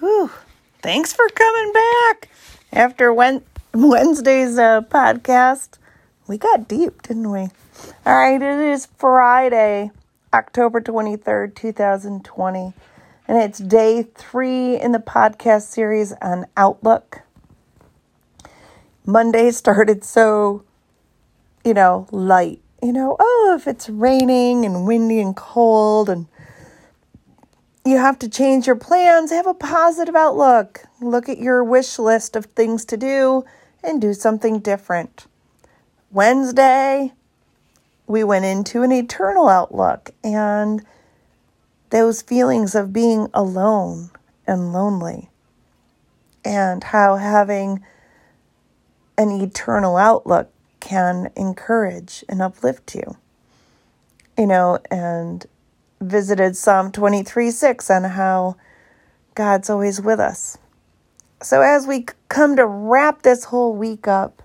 Whew. Thanks for coming back after Wednesday's uh, podcast. We got deep, didn't we? All right, it is Friday, October 23rd, 2020, and it's day three in the podcast series on Outlook. Monday started so, you know, light. You know, oh, if it's raining and windy and cold and you have to change your plans, have a positive outlook. Look at your wish list of things to do and do something different. Wednesday, we went into an eternal outlook and those feelings of being alone and lonely, and how having an eternal outlook can encourage and uplift you. You know, and visited Psalm 23 6 on how God's always with us. So, as we come to wrap this whole week up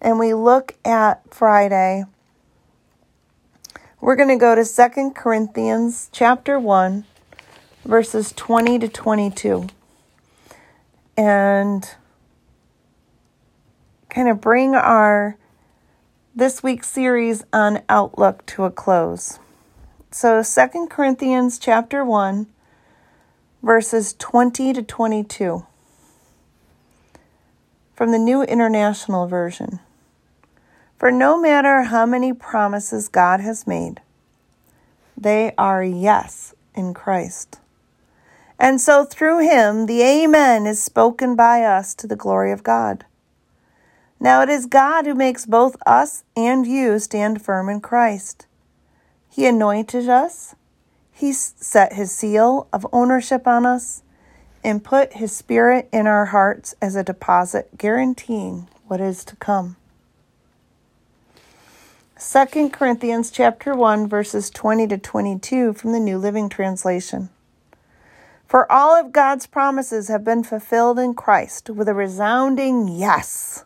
and we look at Friday, we're going to go to Second Corinthians chapter 1, verses 20 to 22. And kind of bring our this week's series on outlook to a close. So Second Corinthians chapter 1 verses 20 to 22 from the New International Version. For no matter how many promises God has made, they are yes in Christ. And so through him, the Amen is spoken by us to the glory of God. Now it is God who makes both us and you stand firm in Christ. He anointed us. He set his seal of ownership on us and put his spirit in our hearts as a deposit guaranteeing what is to come. 2 Corinthians chapter 1 verses 20 to 22 from the New Living Translation. For all of God's promises have been fulfilled in Christ with a resounding yes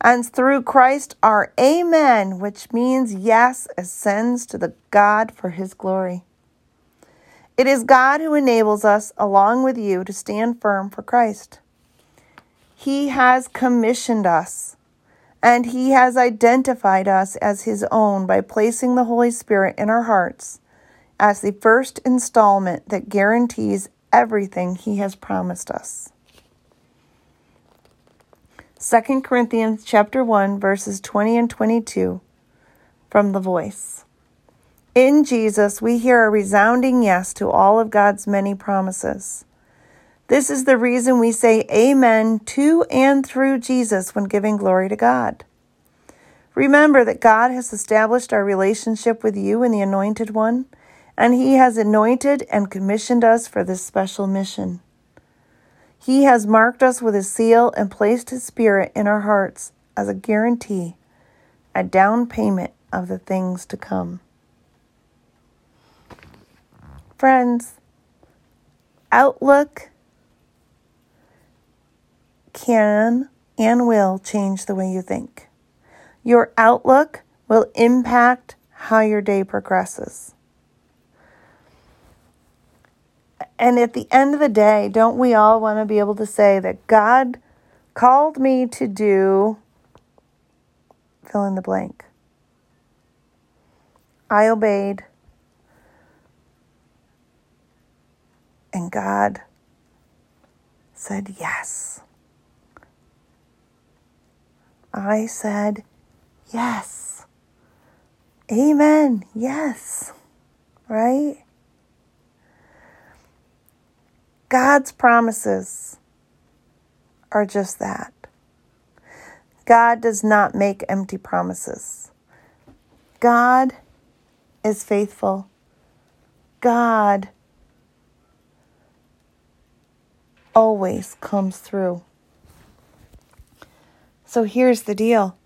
and through Christ our Amen, which means yes, ascends to the God for his glory. It is God who enables us, along with you, to stand firm for Christ. He has commissioned us, and He has identified us as His own by placing the Holy Spirit in our hearts as the first installment that guarantees everything He has promised us. 2 Corinthians chapter 1 verses 20 and 22 from the voice. In Jesus we hear a resounding yes to all of God's many promises. This is the reason we say amen to and through Jesus when giving glory to God. Remember that God has established our relationship with you and the Anointed One, and He has anointed and commissioned us for this special mission. He has marked us with his seal and placed his spirit in our hearts as a guarantee, a down payment of the things to come. Friends, outlook can and will change the way you think. Your outlook will impact how your day progresses. And at the end of the day, don't we all want to be able to say that God called me to do fill in the blank? I obeyed. And God said yes. I said yes. Amen. Yes. Right? God's promises are just that. God does not make empty promises. God is faithful. God always comes through. So here's the deal.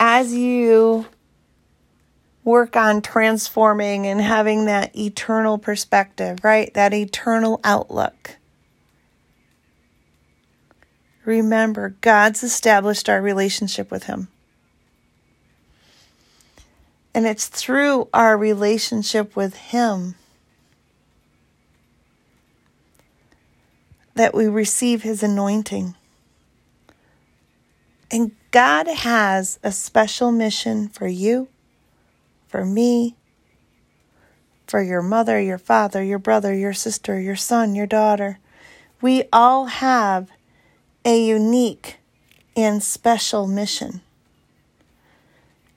As you work on transforming and having that eternal perspective, right? That eternal outlook. Remember, God's established our relationship with Him. And it's through our relationship with Him that we receive His anointing. And God has a special mission for you, for me, for your mother, your father, your brother, your sister, your son, your daughter. We all have a unique and special mission.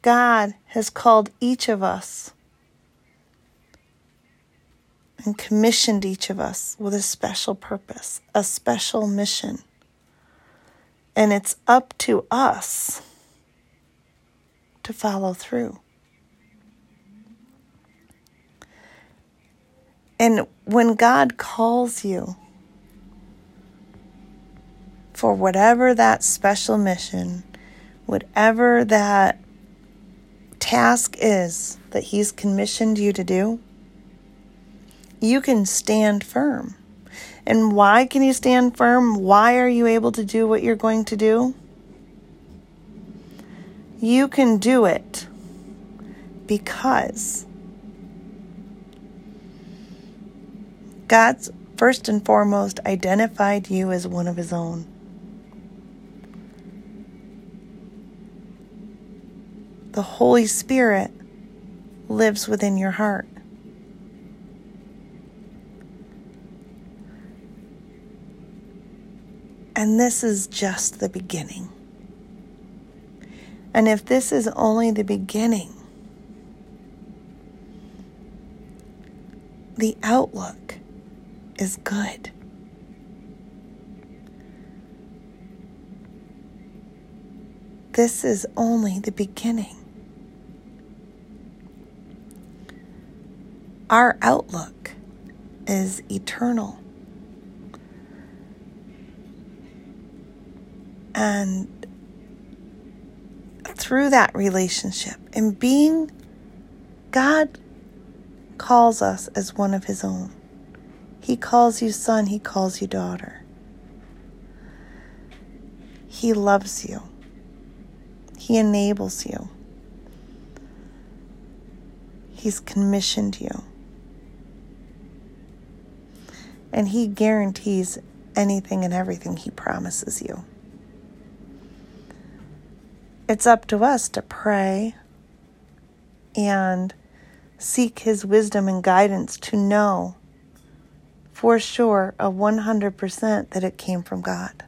God has called each of us and commissioned each of us with a special purpose, a special mission. And it's up to us to follow through. And when God calls you for whatever that special mission, whatever that task is that He's commissioned you to do, you can stand firm. And why can you stand firm? Why are you able to do what you're going to do? You can do it because God's first and foremost identified you as one of His own. The Holy Spirit lives within your heart. And this is just the beginning. And if this is only the beginning, the outlook is good. This is only the beginning. Our outlook is eternal. And through that relationship and being, God calls us as one of His own. He calls you son, He calls you daughter. He loves you, He enables you, He's commissioned you and He guarantees anything and everything He promises you. It's up to us to pray and seek His wisdom and guidance to know for sure, a 100% that it came from God.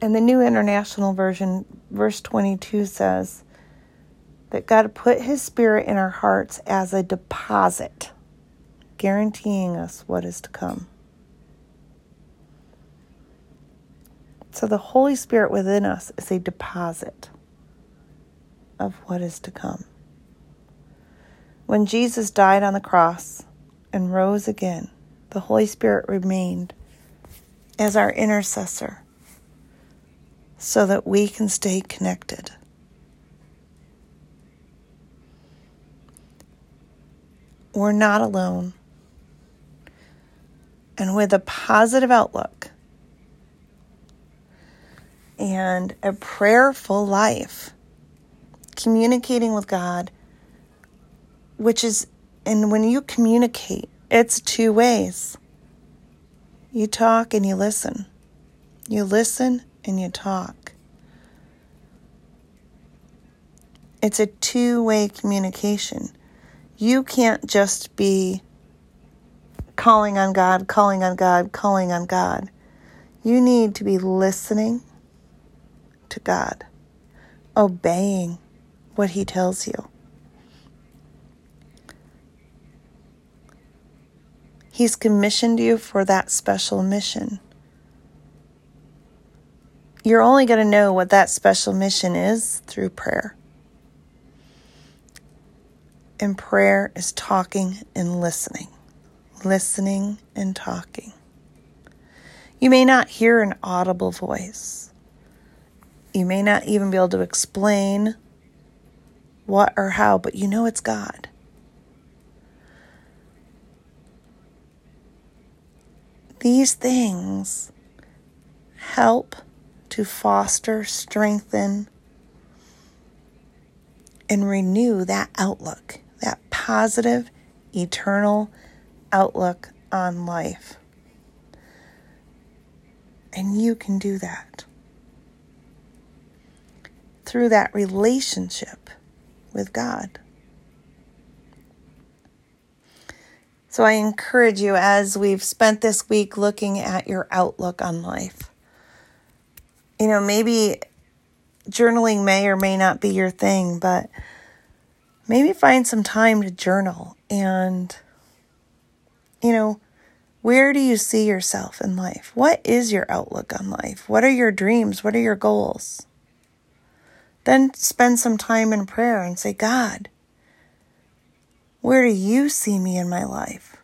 And the New International Version, verse 22 says, that God put His Spirit in our hearts as a deposit, guaranteeing us what is to come. So the Holy Spirit within us is a deposit of what is to come. When Jesus died on the cross and rose again, the Holy Spirit remained as our intercessor so that we can stay connected. we're not alone. And with a positive outlook and a prayerful life, communicating with God, which is, and when you communicate, it's two ways. You talk and you listen. You listen and you talk. It's a two way communication. You can't just be calling on God, calling on God, calling on God. You need to be listening to God, obeying what He tells you. He's commissioned you for that special mission. You're only going to know what that special mission is through prayer. And prayer is talking and listening, listening and talking. You may not hear an audible voice. You may not even be able to explain what or how, but you know it's God. These things help to foster, strengthen, and renew that outlook that positive, eternal outlook on life. And you can do that through that relationship with God. So I encourage you as we've spent this week looking at your outlook on life. You know, maybe journaling may or may not be your thing, but maybe find some time to journal and, you know, where do you see yourself in life? What is your outlook on life? What are your dreams? What are your goals? Then spend some time in prayer and say, God, where do you see me in my life?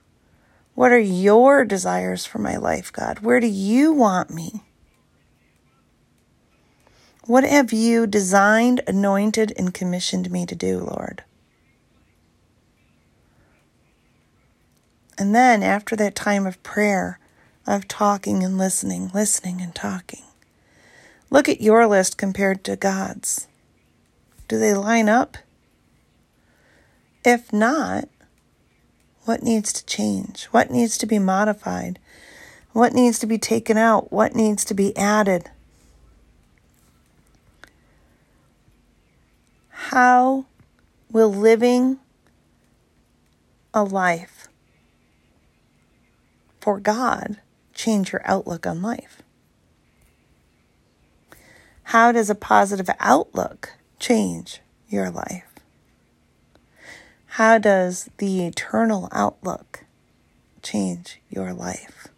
What are your desires for my life, God? Where do you want me? What have you designed, anointed, and commissioned me to do, Lord? And then, after that time of prayer, of talking and listening, listening and talking, look at your list compared to God's. Do they line up? If not, what needs to change? What needs to be modified? What needs to be taken out? What needs to be added? How will living a life for God change your outlook on life? How does a positive outlook change your life? How does the eternal outlook change your life?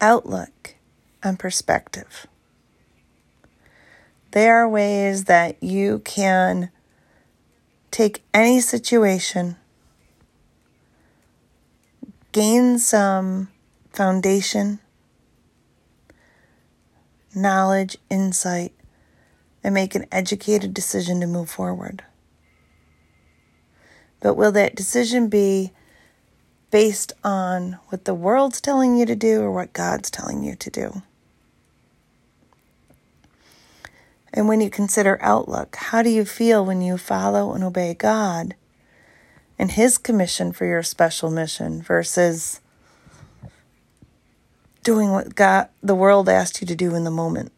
Outlook and perspective. There are ways that you can take any situation, gain some foundation knowledge, insight, and make an educated decision to move forward. But will that decision be based on what the world's telling you to do or what God's telling you to do? And when you consider outlook, how do you feel when you follow and obey God and His commission for your special mission versus doing what God, the world asked you to do in the moment?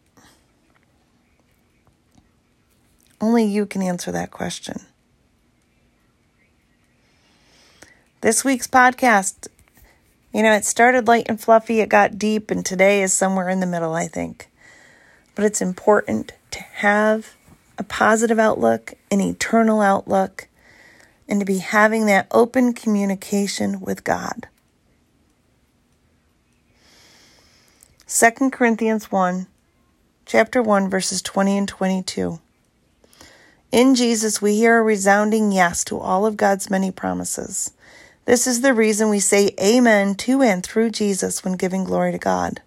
Only you can answer that question. This week's podcast, you know, it started light and fluffy, it got deep, and today is somewhere in the middle, I think. But it's important to have a positive outlook, an eternal outlook, and to be having that open communication with God. 2 Corinthians 1, chapter 1, verses 20 and 22. In Jesus, we hear a resounding yes to all of God's many promises. This is the reason we say amen to and through Jesus when giving glory to God.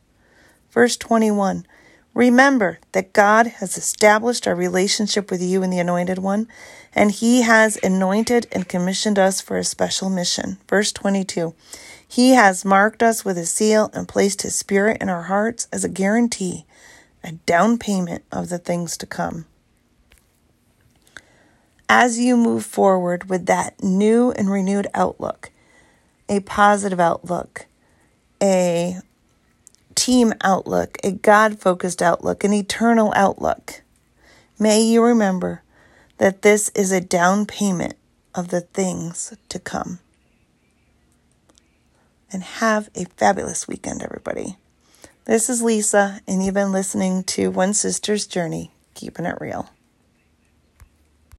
Verse 21 Remember that God has established our relationship with you and the Anointed One, and He has anointed and commissioned us for a special mission. Verse 22 He has marked us with a seal and placed His Spirit in our hearts as a guarantee, a down payment of the things to come. As you move forward with that new and renewed outlook, a positive outlook, a team outlook, a God focused outlook, an eternal outlook. May you remember that this is a down payment of the things to come. And have a fabulous weekend, everybody. This is Lisa, and you've been listening to One Sister's Journey, keeping it real.